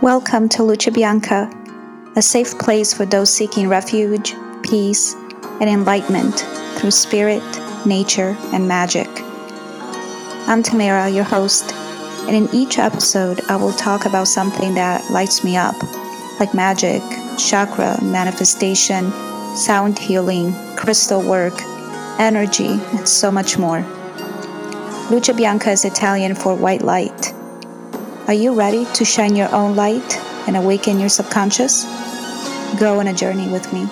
Welcome to Luce Bianca, a safe place for those seeking refuge, peace, and enlightenment through spirit, nature, and magic. I'm Tamara, your host, and in each episode, I will talk about something that lights me up, like magic, chakra, manifestation, sound healing, crystal work, energy, and so much more. Luce Bianca is Italian for white light are you ready to shine your own light and awaken your subconscious? Go on a journey with me.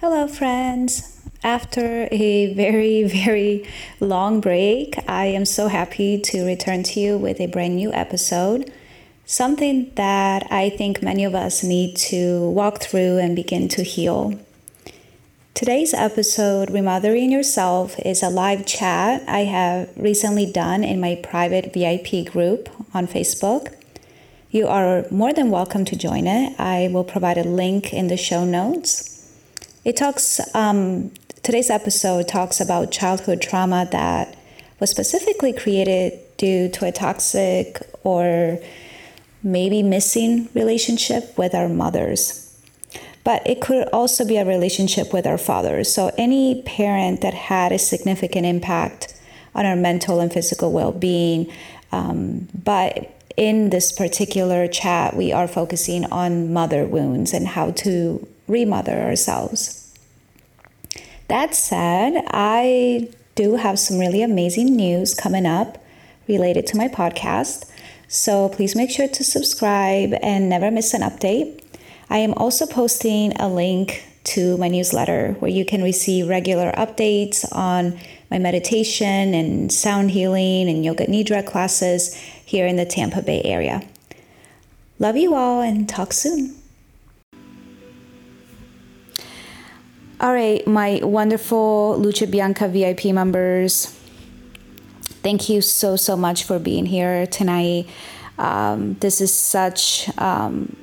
Hello, friends. After a very, very long break, I am so happy to return to you with a brand new episode. Something that I think many of us need to walk through and begin to heal. Today's episode, Remothering Yourself, is a live chat I have recently done in my private VIP group on Facebook. You are more than welcome to join it. I will provide a link in the show notes. It talks, um, today's episode talks about childhood trauma that was specifically created due to a toxic or maybe missing relationship with our mothers but it could also be a relationship with our fathers. So, any parent that had a significant impact on our mental and physical well being. Um, but in this particular chat, we are focusing on mother wounds and how to remother ourselves. That said, I do have some really amazing news coming up related to my podcast. So please make sure to subscribe and never miss an update. I am also posting a link to my newsletter where you can receive regular updates on my meditation and sound healing and yoga nidra classes here in the Tampa Bay area. Love you all and talk soon. All right, my wonderful Luce Bianca VIP members, thank you so, so much for being here tonight. Um, this is such um,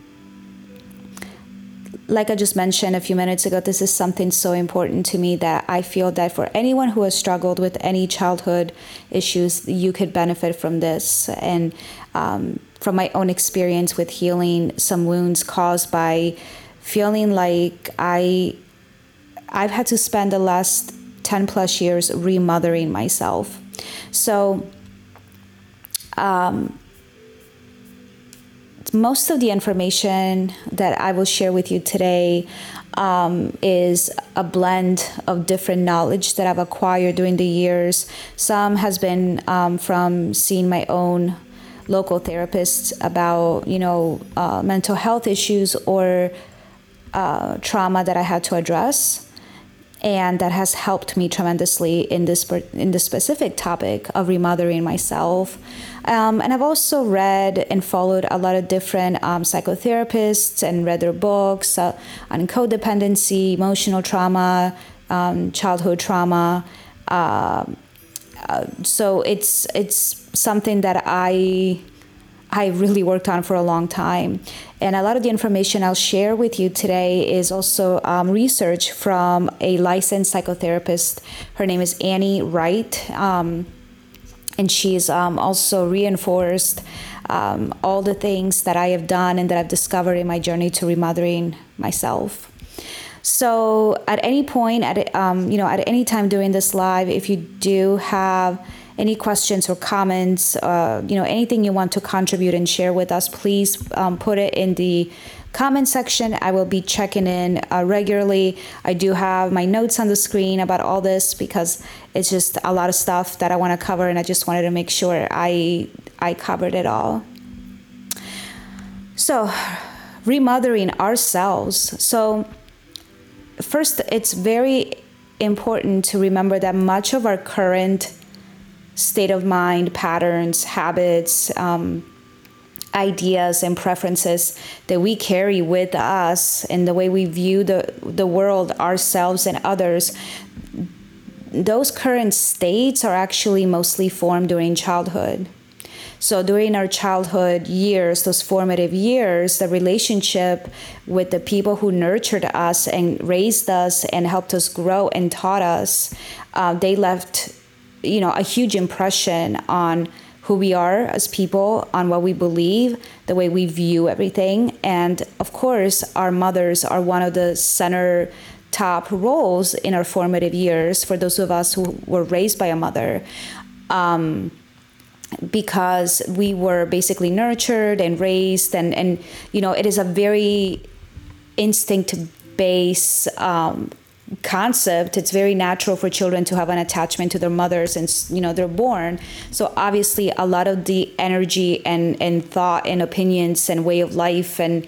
like I just mentioned a few minutes ago, this is something so important to me that I feel that for anyone who has struggled with any childhood issues, you could benefit from this. And um, from my own experience with healing some wounds caused by feeling like I, I've had to spend the last 10 plus years remothering myself. So, um, most of the information that I will share with you today um, is a blend of different knowledge that I've acquired during the years. Some has been um, from seeing my own local therapists about, you know, uh, mental health issues or uh, trauma that I had to address and that has helped me tremendously in this in this specific topic of remothering myself. Um, and I've also read and followed a lot of different um, psychotherapists and read their books uh, on codependency, emotional trauma, um, childhood trauma. Uh, uh, so it's it's something that I I really worked on for a long time. And a lot of the information I'll share with you today is also um, research from a licensed psychotherapist. Her name is Annie Wright. Um, and she's um, also reinforced um, all the things that I have done and that I've discovered in my journey to remothering myself. So, at any point, at um, you know, at any time during this live, if you do have any questions or comments, uh, you know, anything you want to contribute and share with us, please um, put it in the comment section. I will be checking in uh, regularly. I do have my notes on the screen about all this because it's just a lot of stuff that I want to cover, and I just wanted to make sure I I covered it all. So, remothering ourselves. So, first, it's very important to remember that much of our current state of mind, patterns, habits, um, ideas, and preferences that we carry with us and the way we view the, the world, ourselves, and others, those current states are actually mostly formed during childhood. So, during our childhood years, those formative years, the relationship with the people who nurtured us and raised us and helped us grow and taught us, uh, they left you know, a huge impression on who we are as people, on what we believe, the way we view everything. And of course, our mothers are one of the center top roles in our formative years for those of us who were raised by a mother. Um, because we were basically nurtured and raised and, and you know it is a very instinct based um, concept it's very natural for children to have an attachment to their mothers and you know they're born. So obviously a lot of the energy and and thought and opinions and way of life and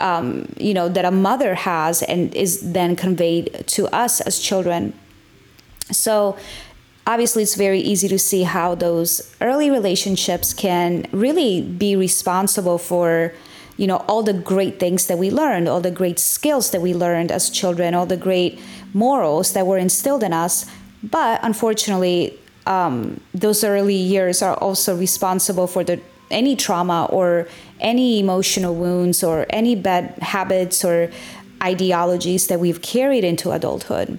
um, you know that a mother has and is then conveyed to us as children. So obviously it's very easy to see how those early relationships can really be responsible for you know all the great things that we learned all the great skills that we learned as children all the great morals that were instilled in us. But unfortunately um, those early years are also responsible for the any trauma or any emotional wounds or any bad habits or ideologies that we've carried into adulthood.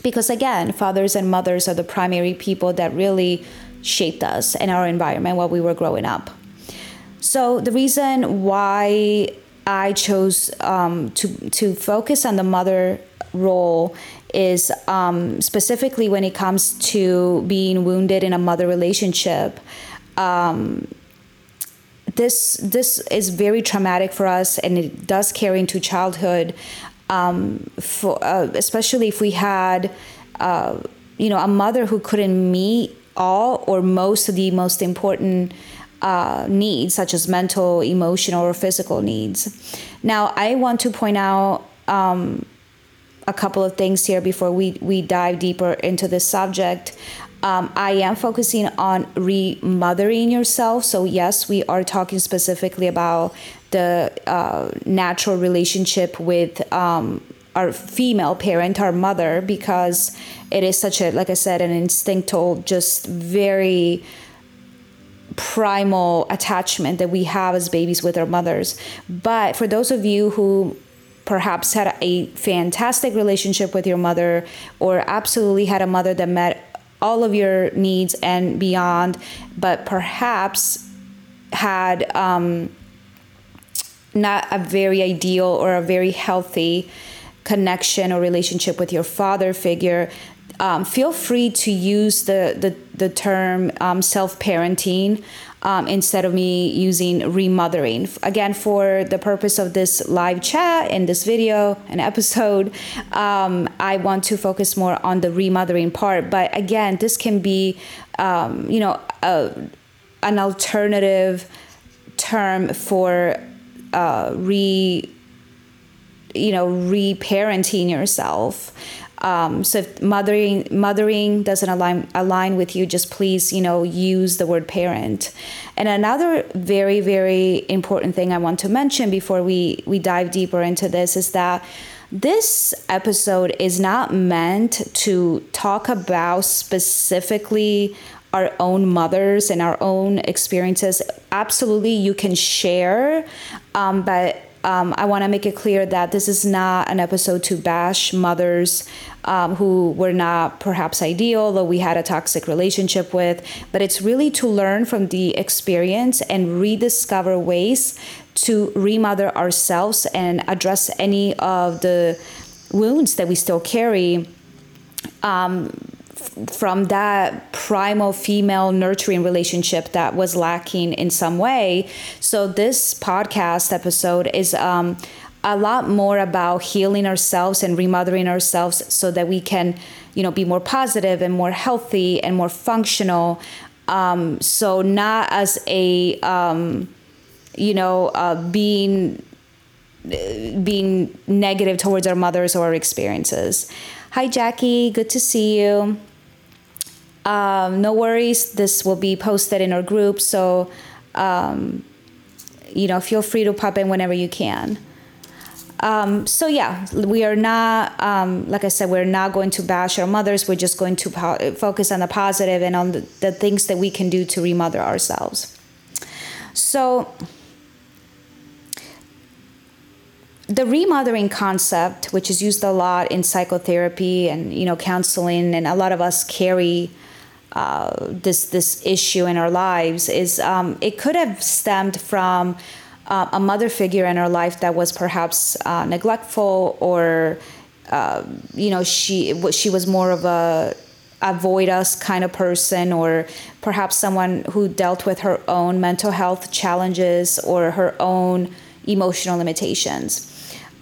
Because again fathers and mothers are the primary people that really shaped us and our environment while we were growing up so the reason why I chose um, to to focus on the mother role is um, specifically when it comes to being wounded in a mother relationship. Um, this this is very traumatic for us, and it does carry into childhood. Um, for uh, especially if we had, uh, you know, a mother who couldn't meet all or most of the most important uh, needs, such as mental, emotional, or physical needs. Now, I want to point out um, a couple of things here before we, we dive deeper into this subject. Um, I am focusing on remothering yourself. So, yes, we are talking specifically about the uh, natural relationship with um, our female parent, our mother, because it is such a, like I said, an instinctual, just very primal attachment that we have as babies with our mothers. But for those of you who perhaps had a fantastic relationship with your mother or absolutely had a mother that met all of your needs and beyond, but perhaps had um, not a very ideal or a very healthy connection or relationship with your father figure, um, feel free to use the, the, the term um, self parenting um, instead of me using remothering. Again, for the purpose of this live chat and this video and episode, um, I want to focus more on the remothering part. But again, this can be, um, you know, a, an alternative term for uh, re you know reparenting yourself um, so if mothering mothering doesn't align align with you, just please you know use the word parent. And another very very important thing I want to mention before we we dive deeper into this is that this episode is not meant to talk about specifically our own mothers and our own experiences. Absolutely, you can share, um, but um, I want to make it clear that this is not an episode to bash mothers um, who were not perhaps ideal or we had a toxic relationship with, but it's really to learn from the experience and rediscover ways to remother ourselves and address any of the wounds that we still carry. Um, from that primal female nurturing relationship that was lacking in some way. So, this podcast episode is um, a lot more about healing ourselves and remothering ourselves so that we can, you know, be more positive and more healthy and more functional. Um, so, not as a, um, you know, uh, being being negative towards our mothers or our experiences. Hi, Jackie. Good to see you. Um, no worries. This will be posted in our group. So, um, you know, feel free to pop in whenever you can. Um, so yeah, we are not, um, like I said, we're not going to bash our mothers. We're just going to po- focus on the positive and on the, the things that we can do to remother ourselves. So the remothering concept, which is used a lot in psychotherapy and you know counseling, and a lot of us carry uh, this this issue in our lives is um, it could have stemmed from uh, a mother figure in our life that was perhaps uh, neglectful or uh, you know she she was more of a avoid us kind of person or perhaps someone who dealt with her own mental health challenges or her own emotional limitations.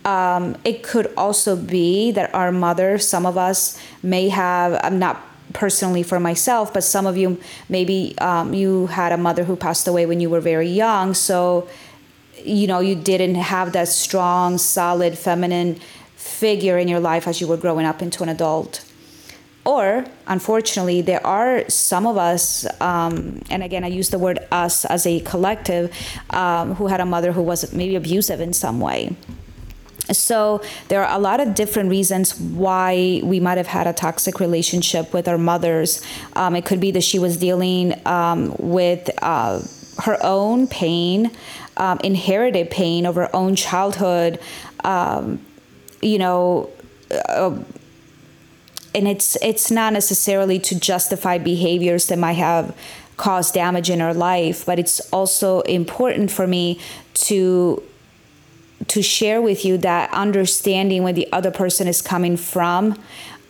Um, it could also be that our mother some of us may have i'm not personally for myself but some of you maybe um, you had a mother who passed away when you were very young. So you know you didn't have that strong solid feminine figure in your life as you were growing up into an adult. Or unfortunately there are some of us um, and again i use the word us as a collective um, who had a mother who was maybe abusive in some way so there are a lot of different reasons why we might have had a toxic relationship with our mothers. Um, it could be that she was dealing um, with uh, her own pain um, inherited pain of her own childhood, um, you know, uh, and it's it's not necessarily to justify behaviors that might have caused damage in her life, but it's also important for me to to share with you that understanding where the other person is coming from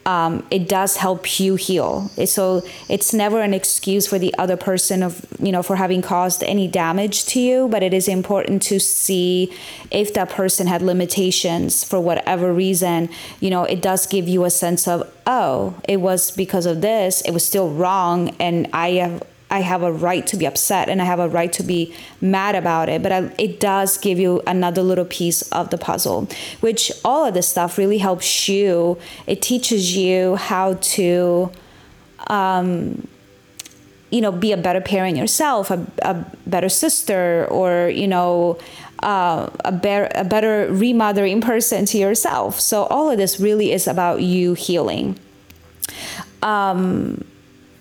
um, it does help you heal. So it's never an excuse for the other person of you know for having caused any damage to you, but it is important to see if that person had limitations for whatever reason. You know, it does give you a sense of oh, it was because of this. It was still wrong, and I have I have a right to be upset and I have a right to be mad about it. But I, it does give you another little piece of the puzzle, which all of this stuff really helps you. It teaches you how to, um, you know, be a better parent yourself, a, a better sister, or, you know, uh, a, better, a better remothering person to yourself. So all of this really is about you healing. Um,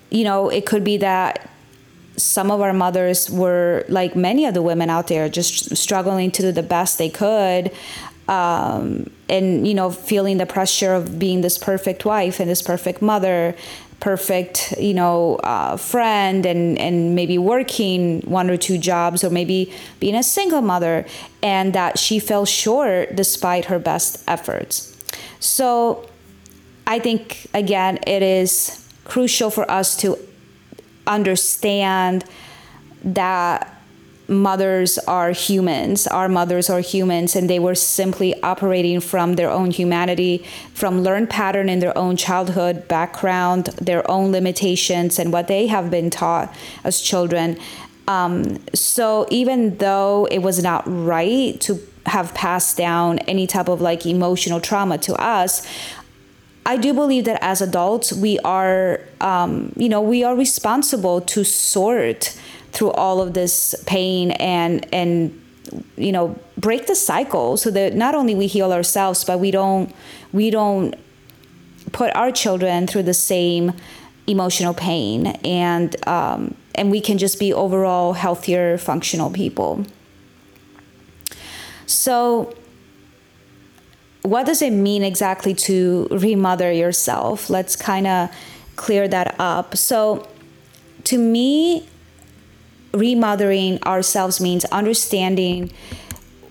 you know, it could be that some of our mothers were like many of the women out there just struggling to do the best they could um, and you know feeling the pressure of being this perfect wife and this perfect mother perfect you know uh, friend and and maybe working one or two jobs or maybe being a single mother and that she fell short despite her best efforts. So i think again it is crucial for us to understand that mothers are humans. Our mothers are humans, and they were simply operating from their own humanity, from learned pattern in their own childhood background, their own limitations, and what they have been taught as children. Um, so even though it was not right to have passed down any type of like emotional trauma to us, I do believe that as adults, we are, um, you know, we are responsible to sort through all of this pain and and you know break the cycle so that not only we heal ourselves, but we don't we don't put our children through the same emotional pain and um, and we can just be overall healthier, functional people. So what does it mean exactly to remother yourself? Let's kind of clear that up. So, to me, remothering ourselves means understanding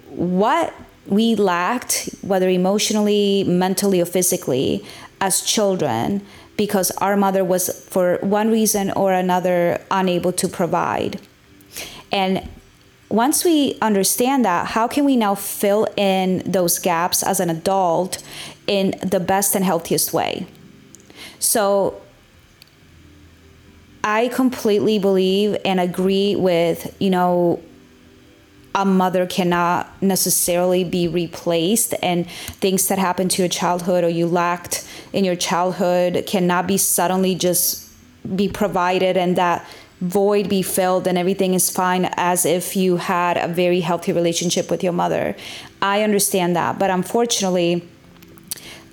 what we lacked, whether emotionally, mentally, or physically, as children, because our mother was, for one reason or another, unable to provide. And once we understand that, how can we now fill in those gaps as an adult in the best and healthiest way? So, I completely believe and agree with, you know, a mother cannot necessarily be replaced, and things that happened to your childhood or you lacked in your childhood cannot be suddenly just be provided, and that void be filled and everything is fine as if you had a very healthy relationship with your mother. I understand that, but unfortunately,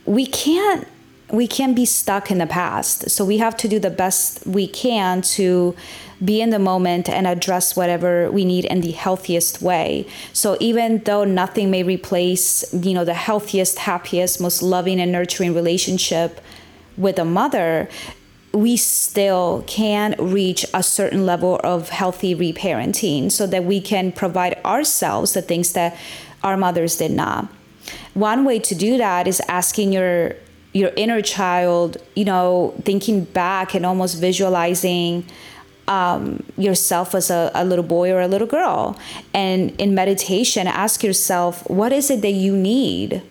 we can't we can't be stuck in the past. So we have to do the best we can to be in the moment and address whatever we need in the healthiest way. So even though nothing may replace, you know, the healthiest, happiest, most loving and nurturing relationship with a mother, we still can reach a certain level of healthy reparenting so that we can provide ourselves the things that our mothers did not. One way to do that is asking your your inner child, you know, thinking back and almost visualizing um, yourself as a, a little boy or a little girl. And in meditation, ask yourself, what is it that you need?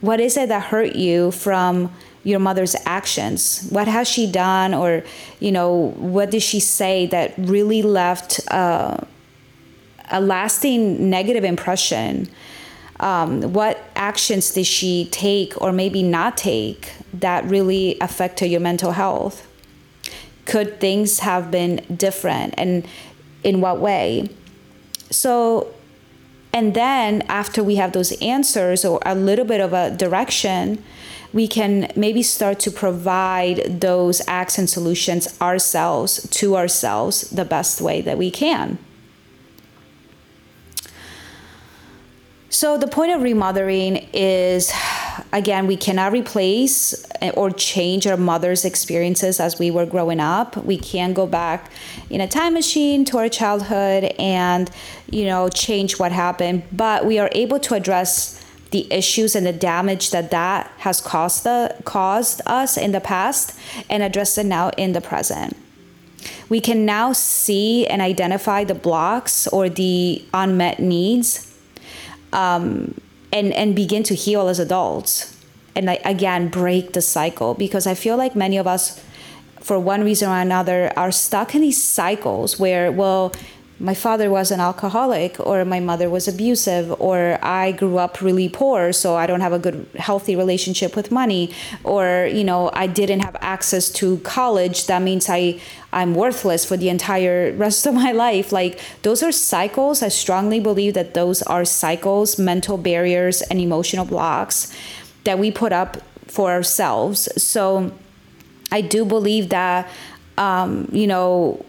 What is it that hurt you from your mother's actions. What has she done or you know what did she say that really left uh, a lasting negative impression? Um, what actions did she take or maybe not take that really affected your mental health? Could things have been different and in what way? So and then after we have those answers or a little bit of a direction we can maybe start to provide those acts and solutions ourselves to ourselves the best way that we can. So, the point of remothering is again, we cannot replace or change our mother's experiences as we were growing up. We can't go back in a time machine to our childhood and, you know, change what happened, but we are able to address the issues and the damage that that has caused the caused us in the past and address it now in the present. We can now see and identify the blocks or the unmet needs um, and and begin to heal as adults and like, again break the cycle because i feel like many of us for one reason or another are stuck in these cycles where well my father was an alcoholic or my mother was abusive or i grew up really poor so i don't have a good healthy relationship with money or you know i didn't have access to college that means i i'm worthless for the entire rest of my life. Like those are cycles. I strongly believe that those are cycles mental barriers and emotional blocks that we put up for ourselves. So i do believe that um, you know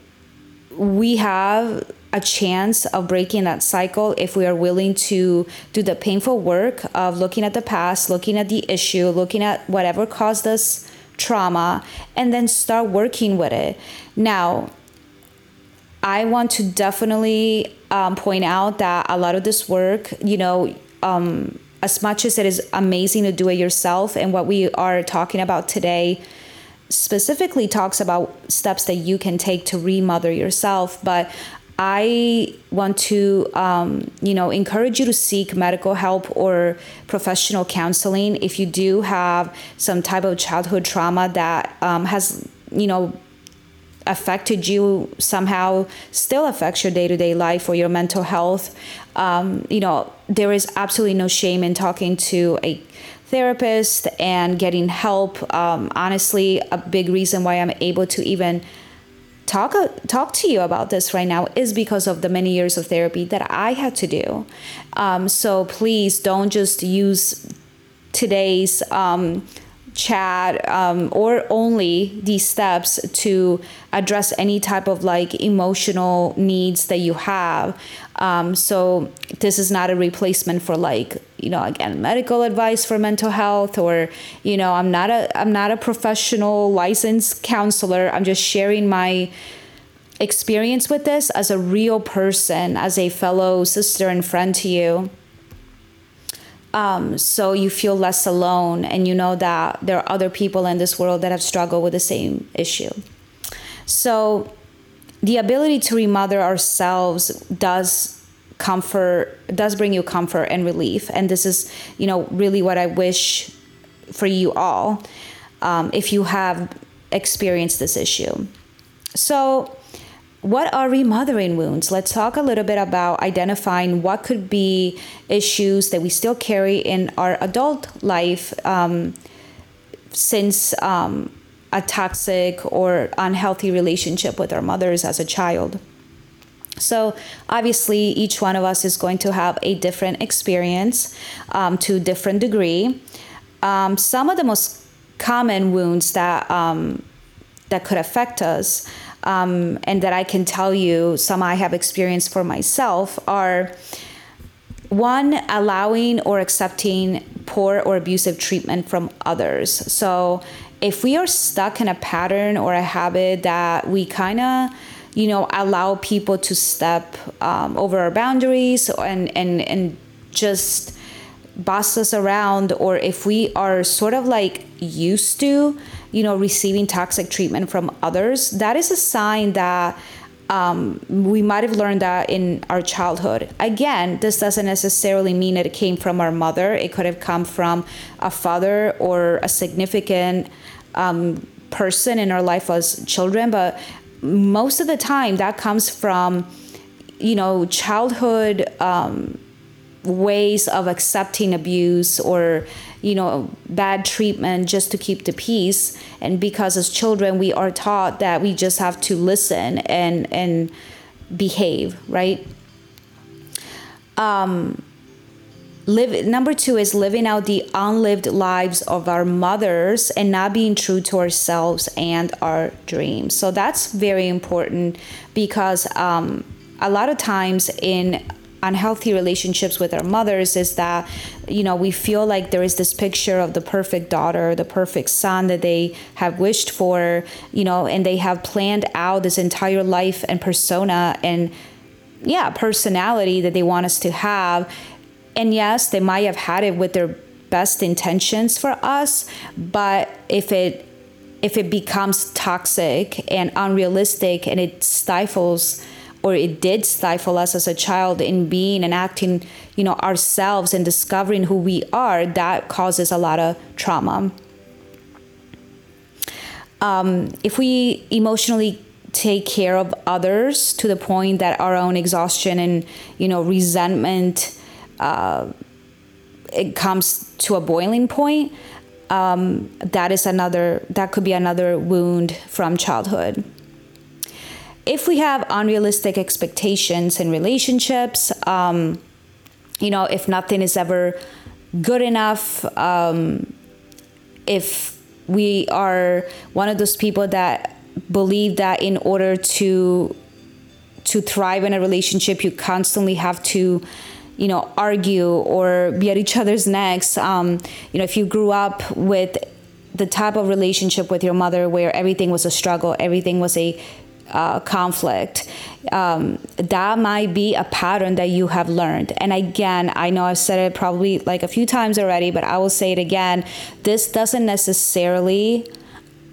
we have a chance of breaking that cycle if we are willing to do the painful work of looking at the past, looking at the issue, looking at whatever caused us trauma, and then start working with it. Now, I want to definitely um, point out that a lot of this work, you know, um, as much as it is amazing to do it yourself, and what we are talking about today specifically talks about steps that you can take to remother yourself but I want to, um, you know, encourage you to seek medical help or professional counseling if you do have some type of childhood trauma that um, has, you know, affected you somehow, still affects your day to day life or your mental health. Um, you know, there is absolutely no shame in talking to a therapist and getting help. Um, honestly, a big reason why I'm able to even talk talk to you about this right now is because of the many years of therapy that I had to do. Um, so please don't just use today's um, chat um, or only these steps to address any type of like emotional needs that you have. Um, so this is not a replacement for like you know again medical advice for mental health or you know I'm not a I'm not a professional licensed counselor. I'm just sharing my experience with this as a real person, as a fellow sister and friend to you um, so you feel less alone and you know that there are other people in this world that have struggled with the same issue. So the ability to remother ourselves does comfort does bring you comfort and relief and this is you know really what i wish for you all um, if you have experienced this issue so what are remothering wounds? Let's talk a little bit about identifying what could be issues that we still carry in our adult life um, since um, a toxic or unhealthy relationship with our mothers as a child. So, obviously, each one of us is going to have a different experience um, to a different degree. Um, some of the most common wounds that um, that could affect us um, and that I can tell you some I have experienced for myself are one, allowing or accepting poor or abusive treatment from others. So, if we are stuck in a pattern or a habit that we kind of you know allow people to step um, over our boundaries and and and just boss us around or if we are sort of like used to you know receiving toxic treatment from others that is a sign that um, we might have learned that in our childhood. Again, this doesn't necessarily mean it came from our mother. It could have come from a father or a significant um, person in our life as children. But most of the time, that comes from, you know, childhood um, ways of accepting abuse or you know bad treatment just to keep the peace. And because as children we are taught that we just have to listen and and behave right? Um live number two is living out the unlived lives of our mothers and not being true to ourselves and our dreams. So that's very important because um, a lot of times in unhealthy relationships with our mothers is that you know we feel like there is this picture of the perfect daughter the perfect son that they have wished for you know and they have planned out this entire life and persona and yeah personality that they want us to have and yes they might have had it with their best intentions for us but if it if it becomes toxic and unrealistic and it stifles or it did stifle us as a child in being and acting, you know, ourselves and discovering who we are, that causes a lot of trauma. Um, if we emotionally take care of others to the point that our own exhaustion and you know resentment uh, it comes to a boiling point um, that is another that could be another wound from childhood. If we have unrealistic expectations in relationships, um, you know, if nothing is ever good enough, um, if we are one of those people that believe that in order to to thrive in a relationship, you constantly have to you know argue or be at each other's necks um, you know if you grew up with the type of relationship with your mother where everything was a struggle everything was a uh, conflict, um, that might be a pattern that you have learned. And again, I know I've said it probably like a few times already, but I will say it again. This doesn't necessarily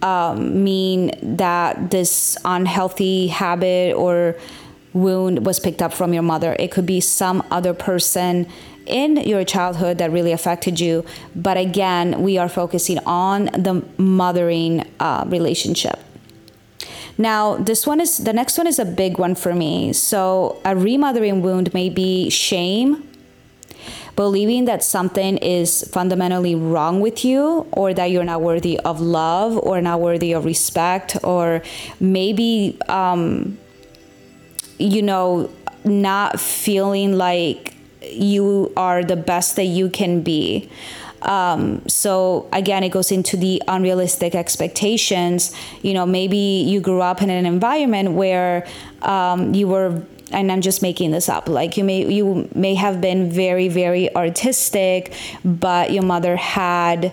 um, mean that this unhealthy habit or wound was picked up from your mother. It could be some other person in your childhood that really affected you. But again, we are focusing on the mothering uh, relationship. Now, this one is the next one is a big one for me. So, a remothering wound may be shame, believing that something is fundamentally wrong with you, or that you're not worthy of love, or not worthy of respect, or maybe, um, you know, not feeling like you are the best that you can be. Um, so again, it goes into the unrealistic expectations. You know, maybe you grew up in an environment where um, you were and I'm just making this up. Like you may you may have been very very artistic, but your mother had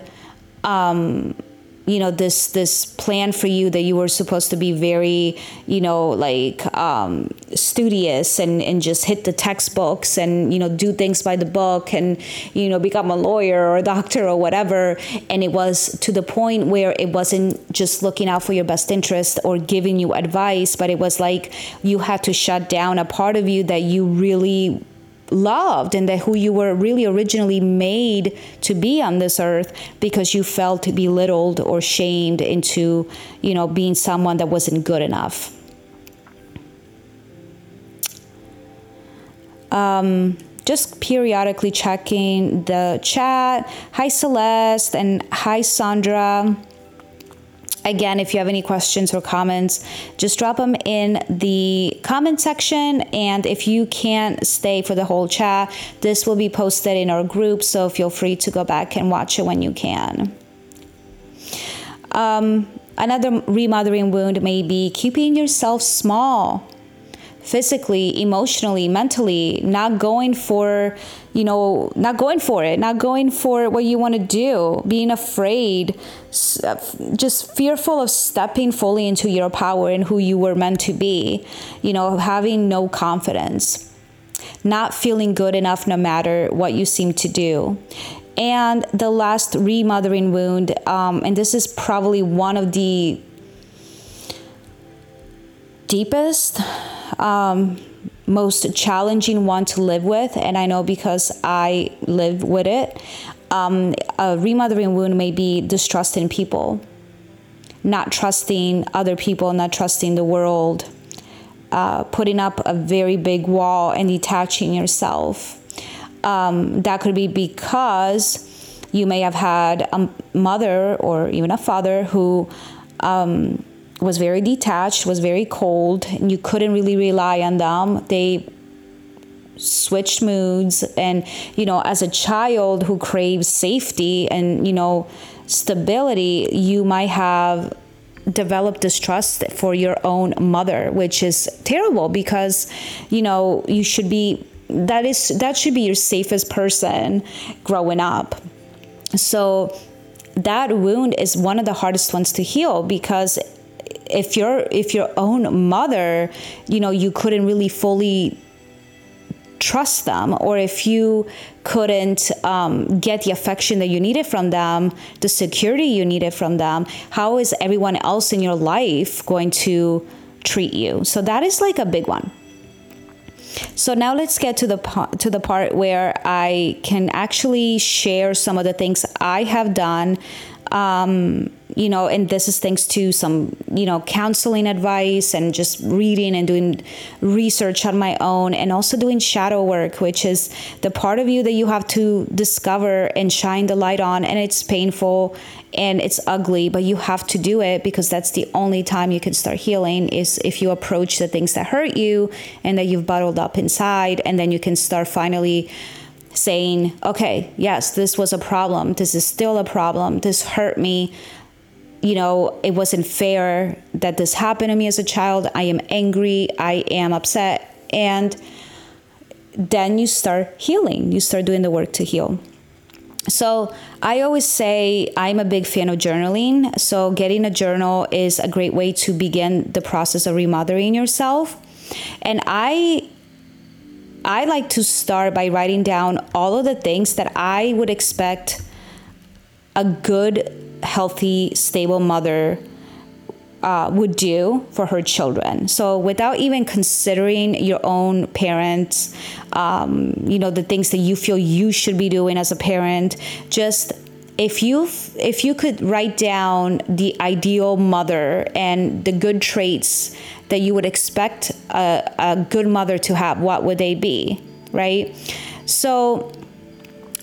um, you know this this plan for you that you were supposed to be very you know like um, studious and and just hit the textbooks and you know do things by the book and you know become a lawyer or a doctor or whatever. And it was to the point where it wasn't just looking out for your best interest or giving you advice but it was like you had to shut down a part of you that you really loved and that who you were really originally made to be on this earth because you felt belittled or shamed into you know being someone that wasn't good enough. Um, just periodically checking the chat. Hi celeste and hi sandra Again, if you have any questions or comments, just drop them in the comment section. And if you can't stay for the whole chat, this will be posted in our group. So feel free to go back and watch it when you can. Um, another remothering wound may be keeping yourself small physically, emotionally, mentally, not going for, you know, not going for it, not going for what you want to do, being afraid, just fearful of stepping fully into your power and who you were meant to be, you know, having no confidence, not feeling good enough no matter what you seem to do. And the last remothering wound, um, and this is probably one of the deepest, um, most challenging one to live with. And I know because I live with it. Um, a remothering wound may be distrusting people, not trusting other people, not trusting the world, uh, putting up a very big wall and detaching yourself. Um, that could be because you may have had a mother or even a father who um, was very detached, was very cold, and you couldn't really rely on them. They switched moods and you know as a child who craves safety and you know stability you might have developed distrust for your own mother which is terrible because you know you should be that is that should be your safest person growing up so that wound is one of the hardest ones to heal because if you're if your own mother you know you couldn't really fully trust them or if you couldn't um, get the affection that you needed from them the security you needed from them how is everyone else in your life going to treat you? So that is like a big one. So now let's get to the to the part where I can actually share some of the things I have done um, you know, and this is thanks to some, you know, counseling advice and just reading and doing research on my own and also doing shadow work, which is the part of you that you have to discover and shine the light on. And it's painful and it's ugly, but you have to do it because that's the only time you can start healing is if you approach the things that hurt you and that you've bottled up inside. And then you can start finally saying, okay, yes, this was a problem. This is still a problem. This hurt me you know, it wasn't fair that this happened to me as a child. I am angry. I am upset. And then you start healing. You start doing the work to heal. So I always say I'm a big fan of journaling. So getting a journal is a great way to begin the process of remothering yourself. And I I like to start by writing down all of the things that I would expect a good healthy, stable mother uh, would do for her children. So without even considering your own parents, um, you know the things that you feel you should be doing as a parent, just if you if you could write down the ideal mother and the good traits that you would expect a, a good mother to have, what would they be, right? So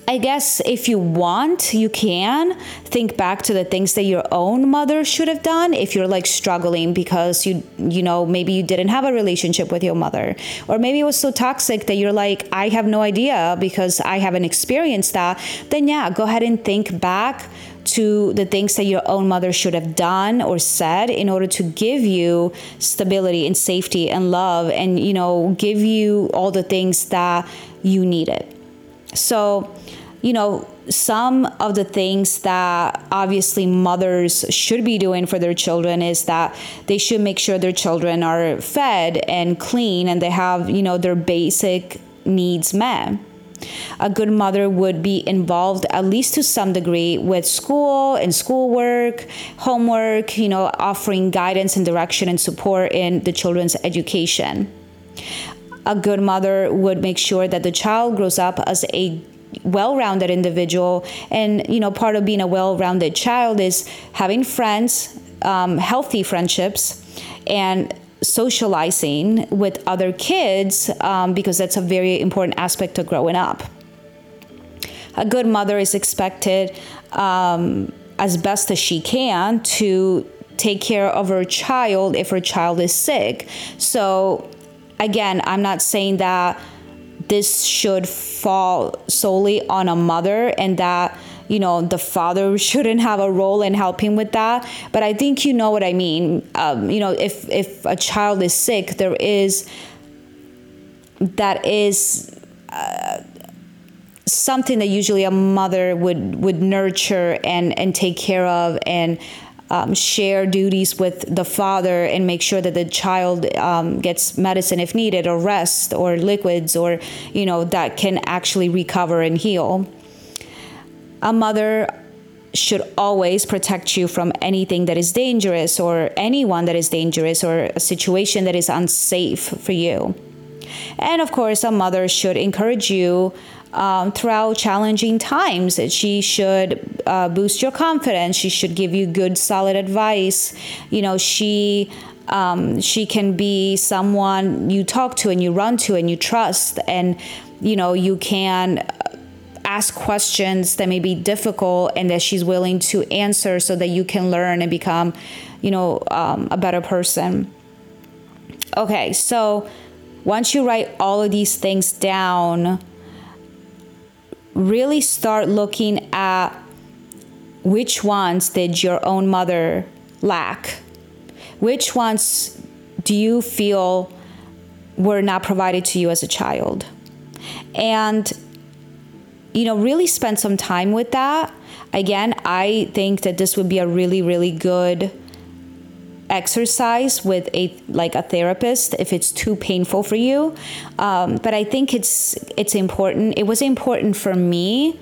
I guess if you want, you can think back to the things that your own mother should have done if you're like struggling because you you know maybe you didn't have a relationship with your mother or maybe it was so toxic that you're like I have no idea because I haven't experienced that. Then yeah, go ahead and think back to the things that your own mother should have done or said in order to give you stability and safety and love and you know give you all the things that you needed. So you know, some of the things that obviously mothers should be doing for their children is that they should make sure their children are fed and clean and they have, you know, their basic needs met. A good mother would be involved, at least to some degree, with school and schoolwork, homework, you know, offering guidance and direction and support in the children's education. A good mother would make sure that the child grows up as a well-rounded individual and you know part of being a well-rounded child is having friends um, healthy friendships and socializing with other kids um, because that's a very important aspect of growing up. A good mother is expected um, as best as she can to take care of her child if her child is sick. So again i'm not saying that this should fall solely on a mother and that you know the father shouldn't have a role in helping with that. But i think you know what i mean. Um, you know if if a child is sick there is that is uh, something that usually a mother would would nurture and and take care of and um, share duties with the father and make sure that the child um, gets medicine if needed or rest or liquids or you know that can actually recover and heal a mother should always protect you from anything that is dangerous or anyone that is dangerous or a situation that is unsafe for you and of course a mother should encourage you um, throughout challenging times. She should uh, boost your confidence. She should give you good, solid advice. You know, she um, she can be someone you talk to and you run to and you trust, and you know you can ask questions that may be difficult and that she's willing to answer so that you can learn and become, you know, um, a better person. Okay, so once you write all of these things down really start looking at which ones did your own mother lack? Which ones do you feel were not provided to you as a child? And, you know, really spend some time with that. Again, I think that this would be a really, really good exercise with a like a therapist if it's too painful for you. Um, but I think it's it's important. It was important for me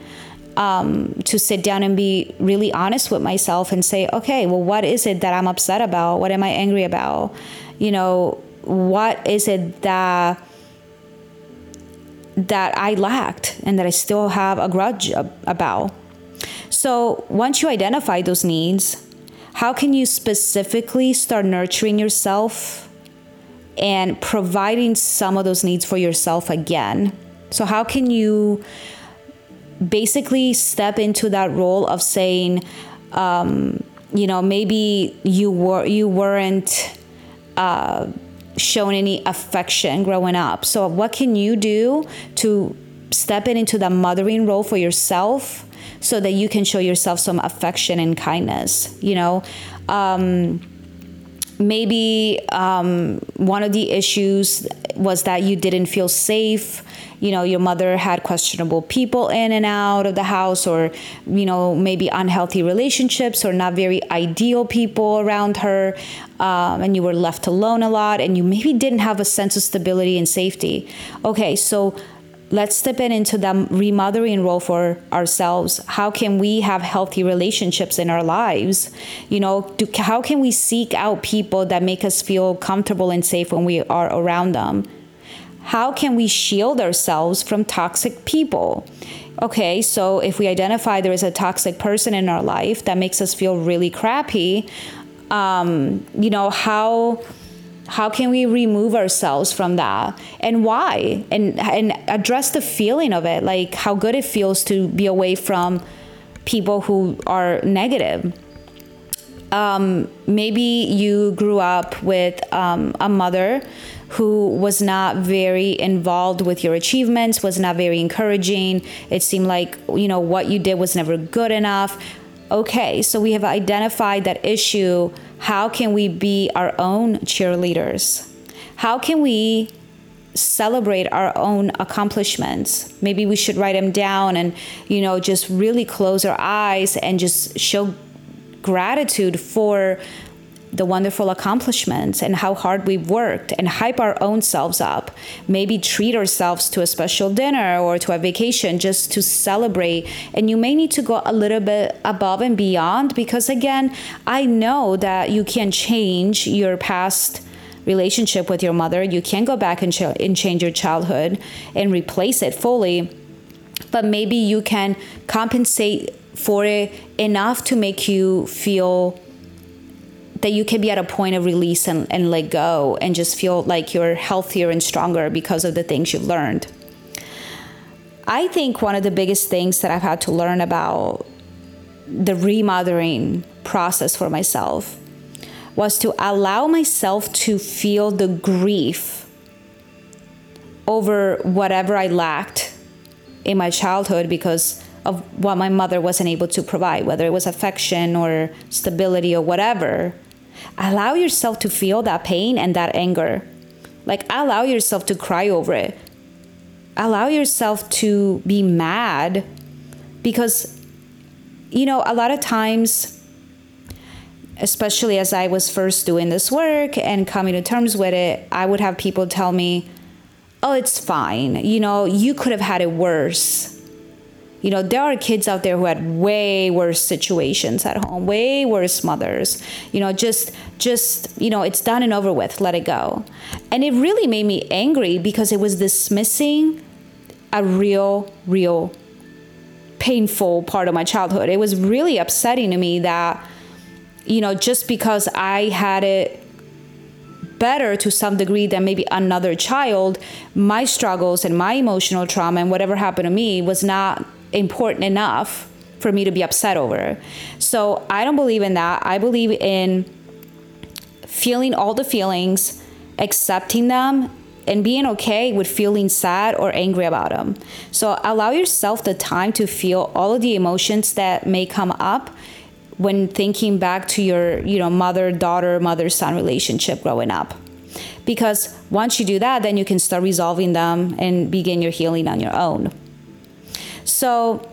um, to sit down and be really honest with myself and say, okay, well, what is it that I'm upset about? What am I angry about? You know, what is it that that I lacked and that I still have a grudge about? So once you identify those needs, how can you specifically start nurturing yourself and providing some of those needs for yourself again? So, how can you basically step into that role of saying, um, you know, maybe you were you weren't uh, shown any affection growing up. So, what can you do to step in into the mothering role for yourself? so that you can show yourself some affection and kindness you know um, maybe um, one of the issues was that you didn't feel safe. You know your mother had questionable people in and out of the house or you know maybe unhealthy relationships or not very ideal people around her um, and you were left alone a lot and you maybe didn't have a sense of stability and safety. Okay so let's step in into the remothering role for ourselves. How can we have healthy relationships in our lives? You know do, how can we seek out people that make us feel comfortable and safe when we are around them? How can we shield ourselves from toxic people? Okay so if we identify there is a toxic person in our life that makes us feel really crappy um, you know how how can we remove ourselves from that? And why? And and address the feeling of it like how good it feels to be away from people who are negative. Um, maybe you grew up with um, a mother who was not very involved with your achievements was not very encouraging. It seemed like you know what you did was never good enough. Okay so we have identified that issue how can we be our own cheerleaders? How can we celebrate our own accomplishments? Maybe we should write them down and, you know, just really close our eyes and just show gratitude for the wonderful accomplishments and how hard we've worked and hype our own selves up. Maybe treat ourselves to a special dinner or to a vacation just to celebrate. And you may need to go a little bit above and beyond because, again, I know that you can change your past relationship with your mother. You can go back and, ch- and change your childhood and replace it fully. But maybe you can compensate for it enough to make you feel that you can be at a point of release and, and let go and just feel like you're healthier and stronger because of the things you've learned. I think one of the biggest things that I've had to learn about the remothering process for myself was to allow myself to feel the grief over whatever I lacked in my childhood because of what my mother wasn't able to provide, whether it was affection or stability or whatever. Allow yourself to feel that pain and that anger. Like, allow yourself to cry over it. Allow yourself to be mad because, you know, a lot of times, especially as I was first doing this work and coming to terms with it, I would have people tell me, oh, it's fine. You know, you could have had it worse. You know, there are kids out there who had way worse situations at home, way worse mothers. You know, just just, you know, it's done and over with. Let it go. And it really made me angry because it was dismissing a real real painful part of my childhood. It was really upsetting to me that you know, just because I had it better to some degree than maybe another child, my struggles and my emotional trauma and whatever happened to me was not important enough for me to be upset over. So I don't believe in that. I believe in feeling all the feelings, accepting them, and being okay with feeling sad or angry about them. So allow yourself the time to feel all of the emotions that may come up when thinking back to your you know mother daughter mother son relationship growing up because once you do that then you can start resolving them and begin your healing on your own so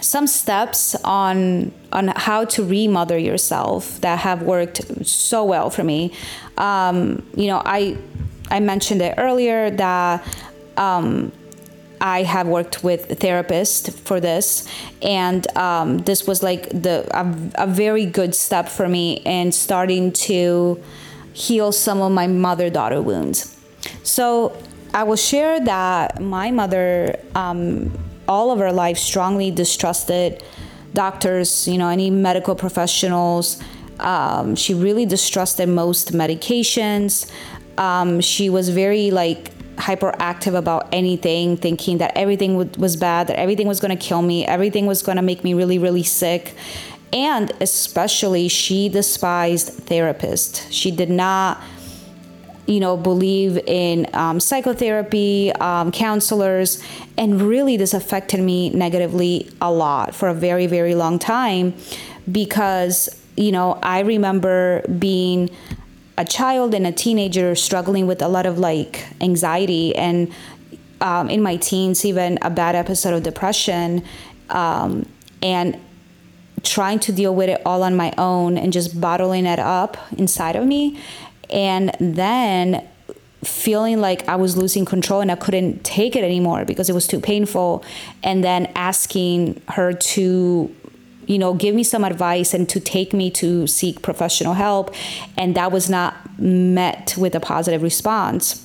some steps on on how to remother yourself that have worked so well for me um, you know i i mentioned it earlier that um, I have worked with a therapist for this, and um, this was like the a, a, very good step for me in starting to heal some of my mother daughter wounds. So I will share that my mother, um, all of her life, strongly distrusted doctors, you know, any medical professionals. Um, she really distrusted most medications. Um, she was very like hyperactive about anything, thinking that everything w- was bad, that everything was going to kill me, everything was going to make me really, really sick. And especially, she despised therapists. She did not, you know, believe in um, psychotherapy, um, counselors. And really, this affected me negatively a lot for a very, very long time because, you know, I remember being a child and a teenager struggling with a lot of like anxiety and um, in my teens even a bad episode of depression um, and trying to deal with it all on my own and just bottling it up inside of me and then feeling like I was losing control and I couldn't take it anymore because it was too painful and then asking her to you know, give me some advice and to take me to seek professional help. And that was not met with a positive response.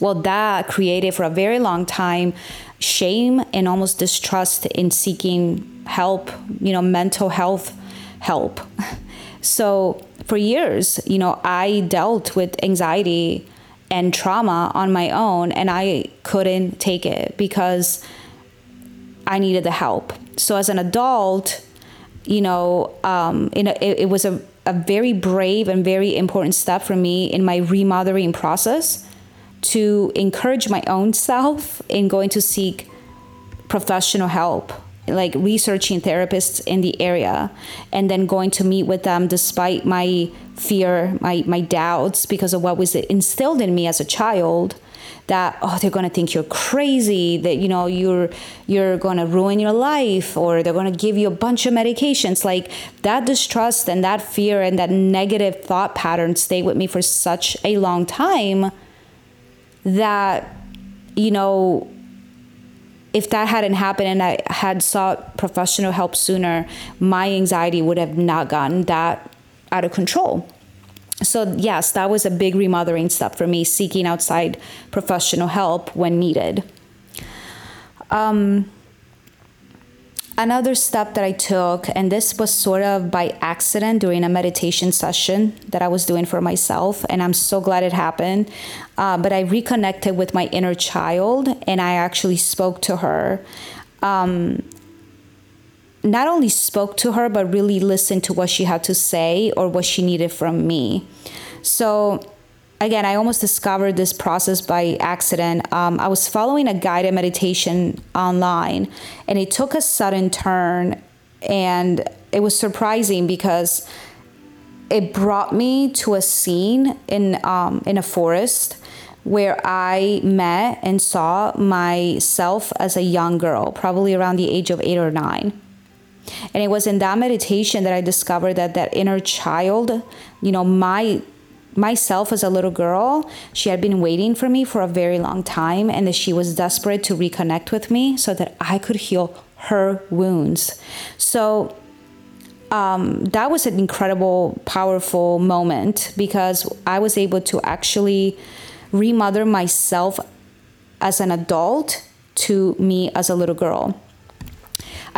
Well, that created for a very long time shame and almost distrust in seeking help, you know, mental health help. So for years, you know, I dealt with anxiety and trauma on my own and I couldn't take it because I needed the help. So as an adult, you know, um, a, it, it was a, a very brave and very important step for me in my remothering process to encourage my own self in going to seek professional help like researching therapists in the area and then going to meet with them despite my fear my my doubts because of what was instilled in me as a child that oh they're going to think you're crazy that you know you're you're going to ruin your life or they're going to give you a bunch of medications. Like that distrust and that fear and that negative thought pattern stayed with me for such a long time that you know if that hadn't happened and I had sought professional help sooner, my anxiety would have not gotten that out of control. So yes that was a big remothering step for me seeking outside professional help when needed. Um, another step that i took and this was sort of by accident during a meditation session that i was doing for myself and i'm so glad it happened uh, but i reconnected with my inner child and i actually spoke to her um, not only spoke to her, but really listened to what she had to say or what she needed from me. So, again, I almost discovered this process by accident. Um, I was following a guided meditation online, and it took a sudden turn, and it was surprising because it brought me to a scene in um, in a forest where I met and saw myself as a young girl, probably around the age of eight or nine. And it was in that meditation that I discovered that that inner child, you know, my myself as a little girl, she had been waiting for me for a very long time and that she was desperate to reconnect with me so that I could heal her wounds. So um, that was an incredible, powerful moment because I was able to actually remother myself as an adult to me as a little girl.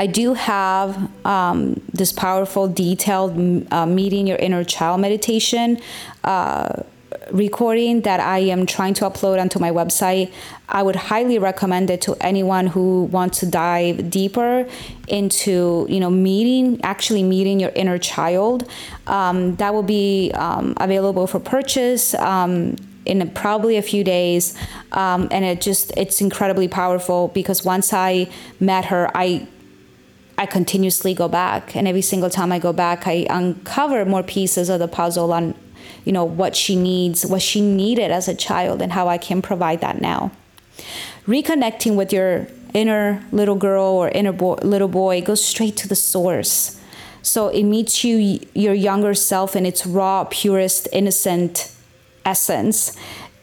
I do have um, this powerful, detailed uh, meeting your inner child meditation. Uh, recording that I am trying to upload onto my website. I would highly recommend it to anyone who wants to dive deeper into, you know, meeting, actually meeting your inner child. Um, that will be um, available for purchase. Um, in probably a few days um, and it just it's incredibly powerful because once i met her i I continuously go back, and every single time I go back, I uncover more pieces of the puzzle on you know what she needs what she needed as a child and how i can provide that now. Reconnecting with your inner little girl or inner boy, little boy goes straight to the source. So it meets you your younger self in its raw purest innocent essence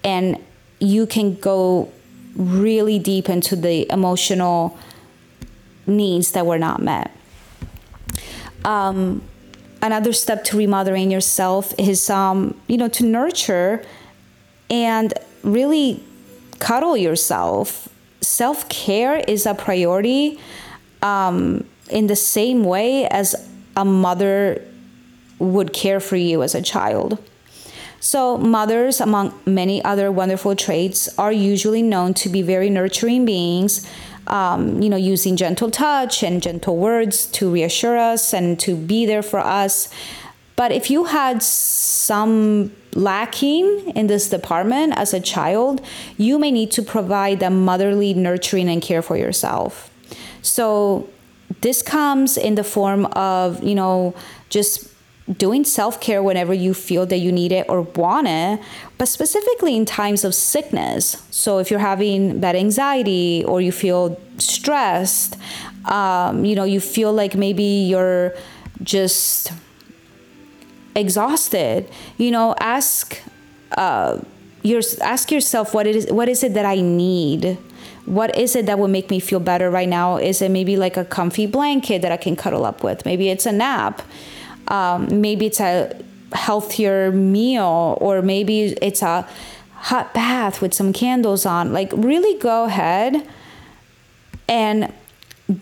and you can go really deep into the emotional needs that were not met. Um, another step to remothering yourself is um, you know to nurture and really cuddle yourself. Self-care is a priority um, in the same way as a mother would care for you as a child. So mothers among many other wonderful traits are usually known to be very nurturing beings um, you know, using gentle touch and gentle words to reassure us and to be there for us. But if you had some lacking in this department as a child, you may need to provide the motherly nurturing and care for yourself. So this comes in the form of, you know, just doing self care whenever you feel that you need it or want it, but specifically in times of sickness. So if you're having bad anxiety or you feel stressed, um, you know, you feel like maybe you're just exhausted, you know, ask. Uh, your, ask yourself what it is what is it that I need what is it that will make me feel better right now is it maybe like a comfy blanket that I can cuddle up with maybe it's a nap um, maybe it's a healthier meal or maybe it's a hot bath with some candles on like really go ahead and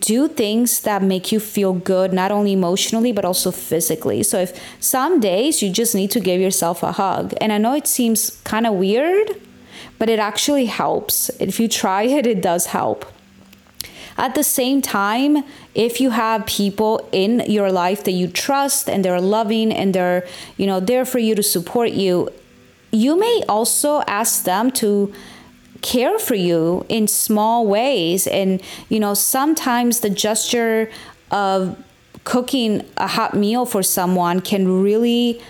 do things that make you feel good not only emotionally but also physically. So if some days you just need to give yourself a hug and i know it seems kind of weird but it actually helps. If you try it it does help at the same time, if you have people in your life that you trust and they're loving and they're, you know, there for you to support you, you may also ask them to care for you in small ways. And you know sometimes the gesture of cooking a hot meal for someone can really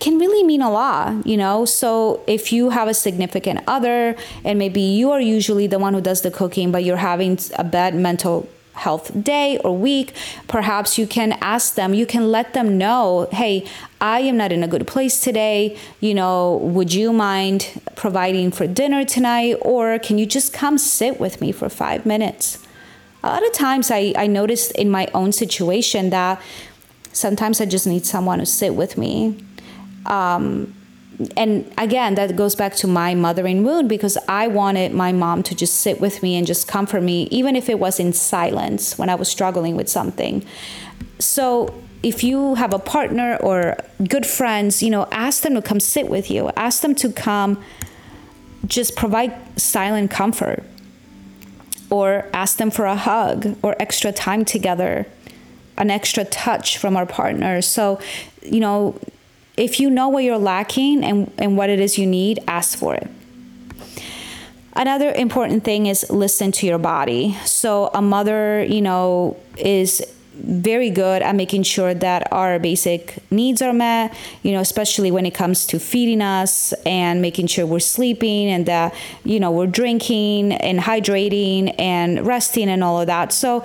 can really mean a lot, you know? So if you have a significant other and maybe you are usually the one who does the cooking, but you're having a bad mental health day or week, perhaps you can ask them, you can let them know, hey, I am not in a good place today. You know, would you mind providing for dinner tonight? Or can you just come sit with me for five minutes? A lot of times I, I noticed in my own situation that sometimes I just need someone to sit with me um, and again, that goes back to my mothering wound because I wanted my mom to just sit with me and just comfort me, even if it was in silence when I was struggling with something. So, if you have a partner or good friends, you know, ask them to come sit with you, ask them to come just provide silent comfort, or ask them for a hug or extra time together, an extra touch from our partner. So, you know, if you know what you're lacking and, and what it is you need, ask for it. Another important thing is listen to your body. So, a mother, you know, is very good at making sure that our basic needs are met, you know, especially when it comes to feeding us and making sure we're sleeping and that, you know, we're drinking and hydrating and resting and all of that. So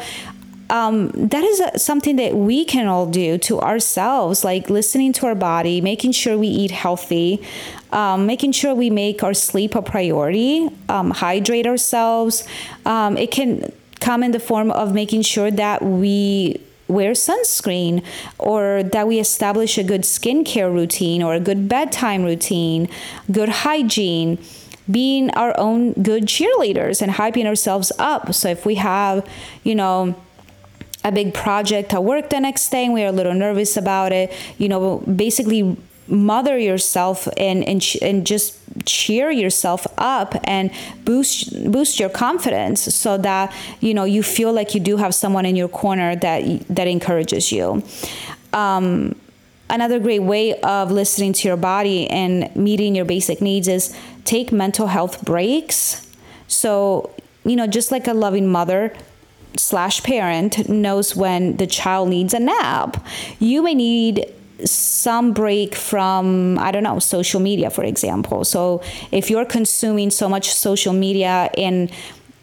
um, that is a, something that we can all do to ourselves, like listening to our body, making sure we eat healthy, um, making sure we make our sleep a priority, um, hydrate ourselves. Um, it can come in the form of making sure that we wear sunscreen or that we establish a good skincare routine or a good bedtime routine, good hygiene being our own good cheerleaders and hyping ourselves up. So if we have, you know, a big project at work the next day and we are a little nervous about it, you know, basically mother yourself and and and just cheer yourself up and boost boost your confidence so that you know you feel like you do have someone in your corner that that encourages you. Um, another great way of listening to your body and meeting your basic needs is take mental health breaks. So you know just like a loving mother slash parent knows when the child needs a nap. You may need some break from i don't know social media for example. So if you're consuming so much social media and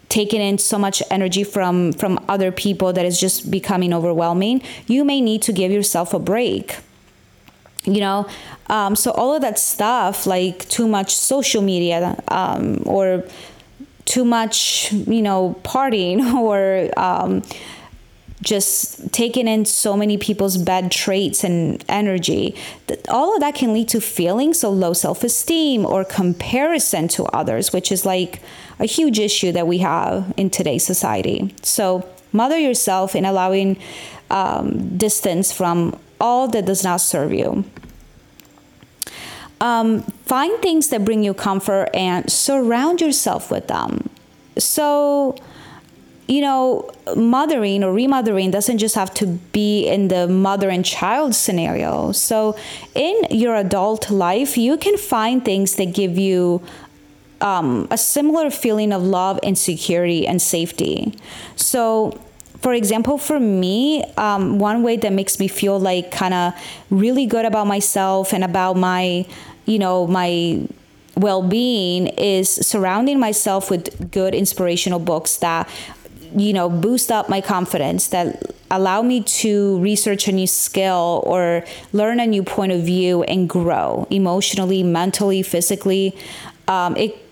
taking in so much energy from from other people that is just becoming overwhelming you may need to give yourself a break. You know um, so all of that stuff like too much social media um, or too much you know partying or um, just taking in so many people's bad traits and energy all of that can lead to feelings of low self-esteem or comparison to others which is like a huge issue that we have in today's society. So mother yourself in allowing um, distance from all that does not serve you um, find things that bring you comfort and surround yourself with them so you know, mothering or remothering doesn't just have to be in the mother and child scenario. So, in your adult life, you can find things that give you um, a similar feeling of love and security and safety. So, for example, for me, um, one way that makes me feel like kind of really good about myself and about my, you know, my well-being is surrounding myself with good inspirational books that you know boost up my confidence that allow me to research a new skill or learn a new point of view and grow emotionally mentally physically. Um, it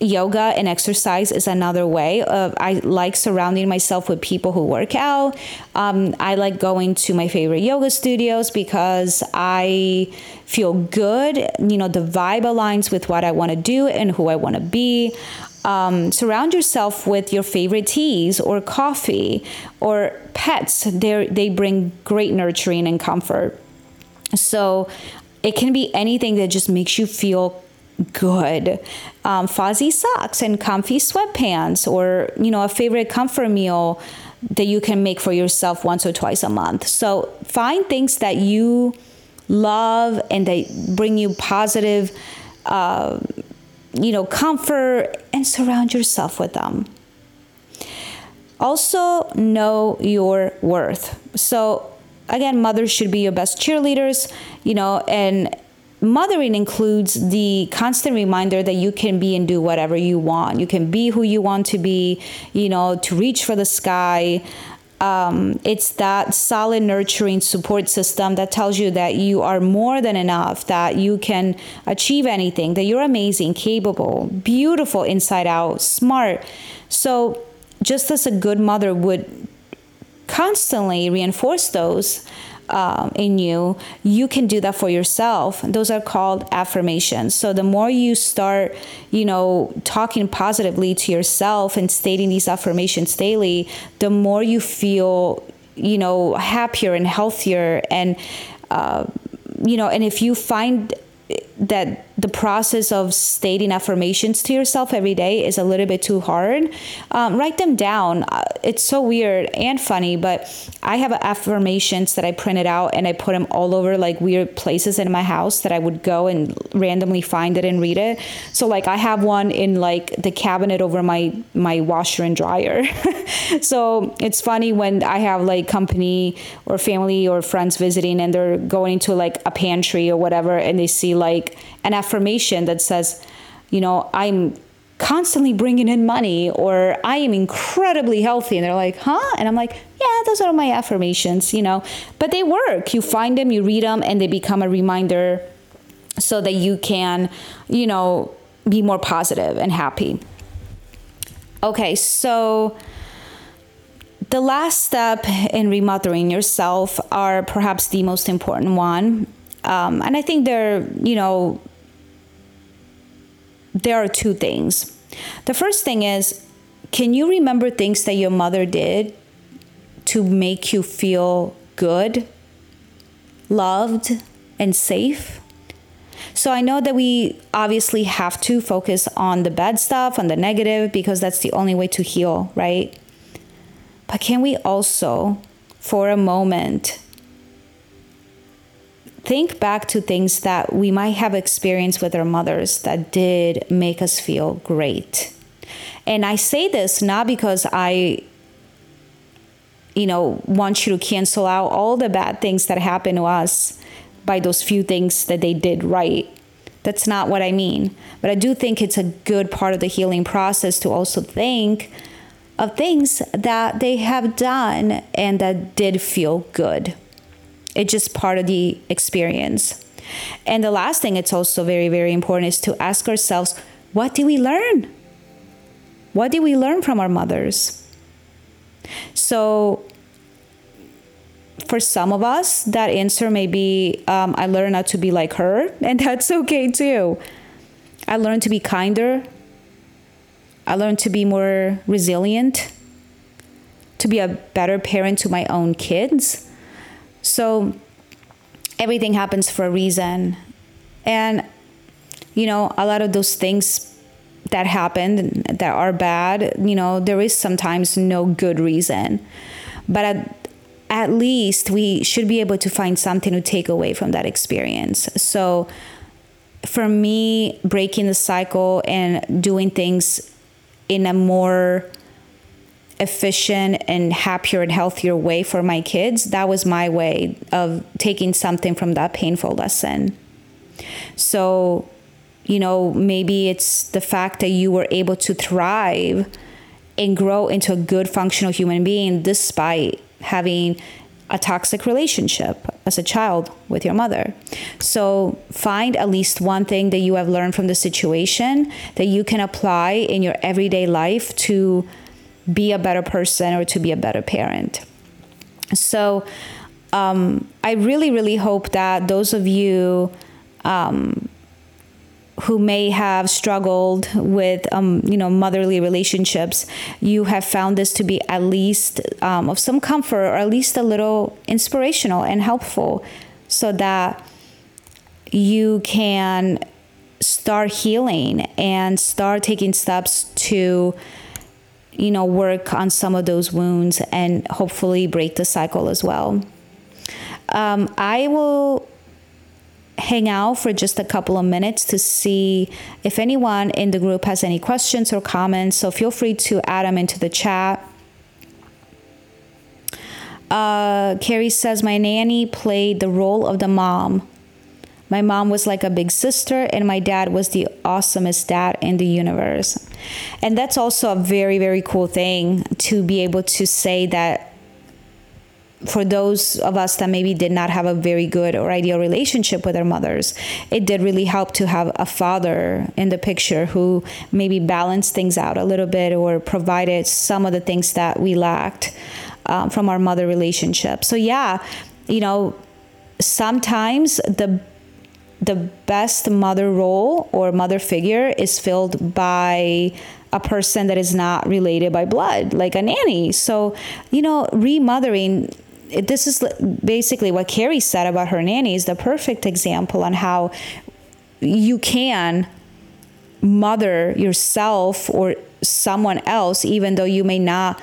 yoga and exercise is another way of i like surrounding myself with people who work out um, i like going to my favorite yoga studios because i feel good you know the vibe aligns with what i want to do and who i want to be um, surround yourself with your favorite teas or coffee or pets. They they bring great nurturing and comfort. So it can be anything that just makes you feel good. Um, fuzzy socks and comfy sweatpants, or you know a favorite comfort meal that you can make for yourself once or twice a month. So find things that you love and that bring you positive. Uh, you know, comfort and surround yourself with them. Also, know your worth. So, again, mothers should be your best cheerleaders, you know, and mothering includes the constant reminder that you can be and do whatever you want. You can be who you want to be, you know, to reach for the sky, um, it's that solid nurturing support system that tells you that you are more than enough that you can achieve anything that you're amazing capable beautiful inside out smart so just as a good mother would constantly reinforce those uh, in you, you can do that for yourself. Those are called affirmations. So the more you start, you know, talking positively to yourself and stating these affirmations daily, the more you feel, you know, happier and healthier. And, uh, you know, and if you find that the process of stating affirmations to yourself every day is a little bit too hard, um, write them down. Uh, it's so weird and funny, but I have affirmations that I printed out and I put them all over like weird places in my house that I would go and randomly find it and read it. So like I have one in like the cabinet over my my washer and dryer. so it's funny when I have like company or family or friends visiting and they're going to like a pantry or whatever and they see like an affirmation that says, you know, I'm constantly bringing in money or I am incredibly healthy. And they're like, huh? And I'm like, yeah, those are my affirmations, you know, but they work. You find them, you read them, and they become a reminder so that you can, you know, be more positive and happy. Okay, so the last step in remothering yourself are perhaps the most important one. Um, and I think they're, you know, there are two things. The first thing is can you remember things that your mother did to make you feel good, loved, and safe? So I know that we obviously have to focus on the bad stuff, on the negative, because that's the only way to heal, right? But can we also, for a moment, think back to things that we might have experienced with our mothers that did make us feel great. And I say this not because I you know want you to cancel out all the bad things that happened to us by those few things that they did right. That's not what I mean. But I do think it's a good part of the healing process to also think of things that they have done and that did feel good. It's just part of the experience. And the last thing it's also very, very important is to ask ourselves what did we learn? What did we learn from our mothers? So, for some of us, that answer may be um, I learned not to be like her, and that's okay too. I learned to be kinder. I learned to be more resilient, to be a better parent to my own kids. So everything happens for a reason. And, you know, a lot of those things that happened that are bad, you know, there is sometimes no good reason. But at, at least we should be able to find something to take away from that experience. So for me, breaking the cycle and doing things in a more efficient and happier and healthier way for my kids, that was my way of taking something from that painful lesson. So, you know, maybe it's the fact that you were able to thrive and grow into a good functional human being despite having a toxic relationship as a child with your mother. So find at least one thing that you have learned from the situation that you can apply in your everyday life to be a better person or to be a better parent. So um, I really, really hope that those of you um, who may have struggled with um, you know motherly relationships you have found this to be at least um, of some comfort or at least a little inspirational and helpful so that you can start healing and start taking steps to you know, work on some of those wounds and hopefully break the cycle as well. Um, I will hang out for just a couple of minutes to see if anyone in the group has any questions or comments. So feel free to add them into the chat. Uh, Carrie says, My nanny played the role of the mom my mom was like a big sister, and my dad was the awesomest dad in the universe. And that's also a very, very cool thing to be able to say that for those of us that maybe did not have a very good or ideal relationship with our mothers, it did really help to have a father in the picture who maybe balanced things out a little bit or provided some of the things that we lacked um, from our mother relationship. So, yeah, you know, sometimes the the best mother role or mother figure is filled by a person that is not related by blood, like a nanny. So, you know, remothering this is basically what Carrie said about her nanny is the perfect example on how you can mother yourself or someone else, even though you may not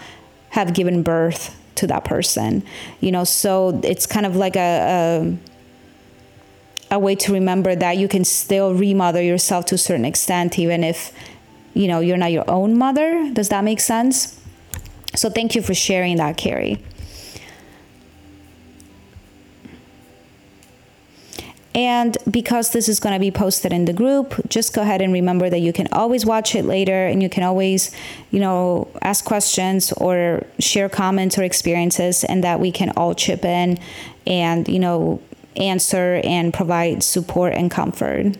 have given birth to that person. You know, so it's kind of like a, a, a way to remember that you can still remother yourself to a certain extent, even if you know you're not your own mother. Does that make sense? So thank you for sharing that, Carrie. And because this is going to be posted in the group, just go ahead and remember that you can always watch it later and you can always, you know, ask questions or share comments or experiences and that we can all chip in and, you know, answer and provide support and comfort.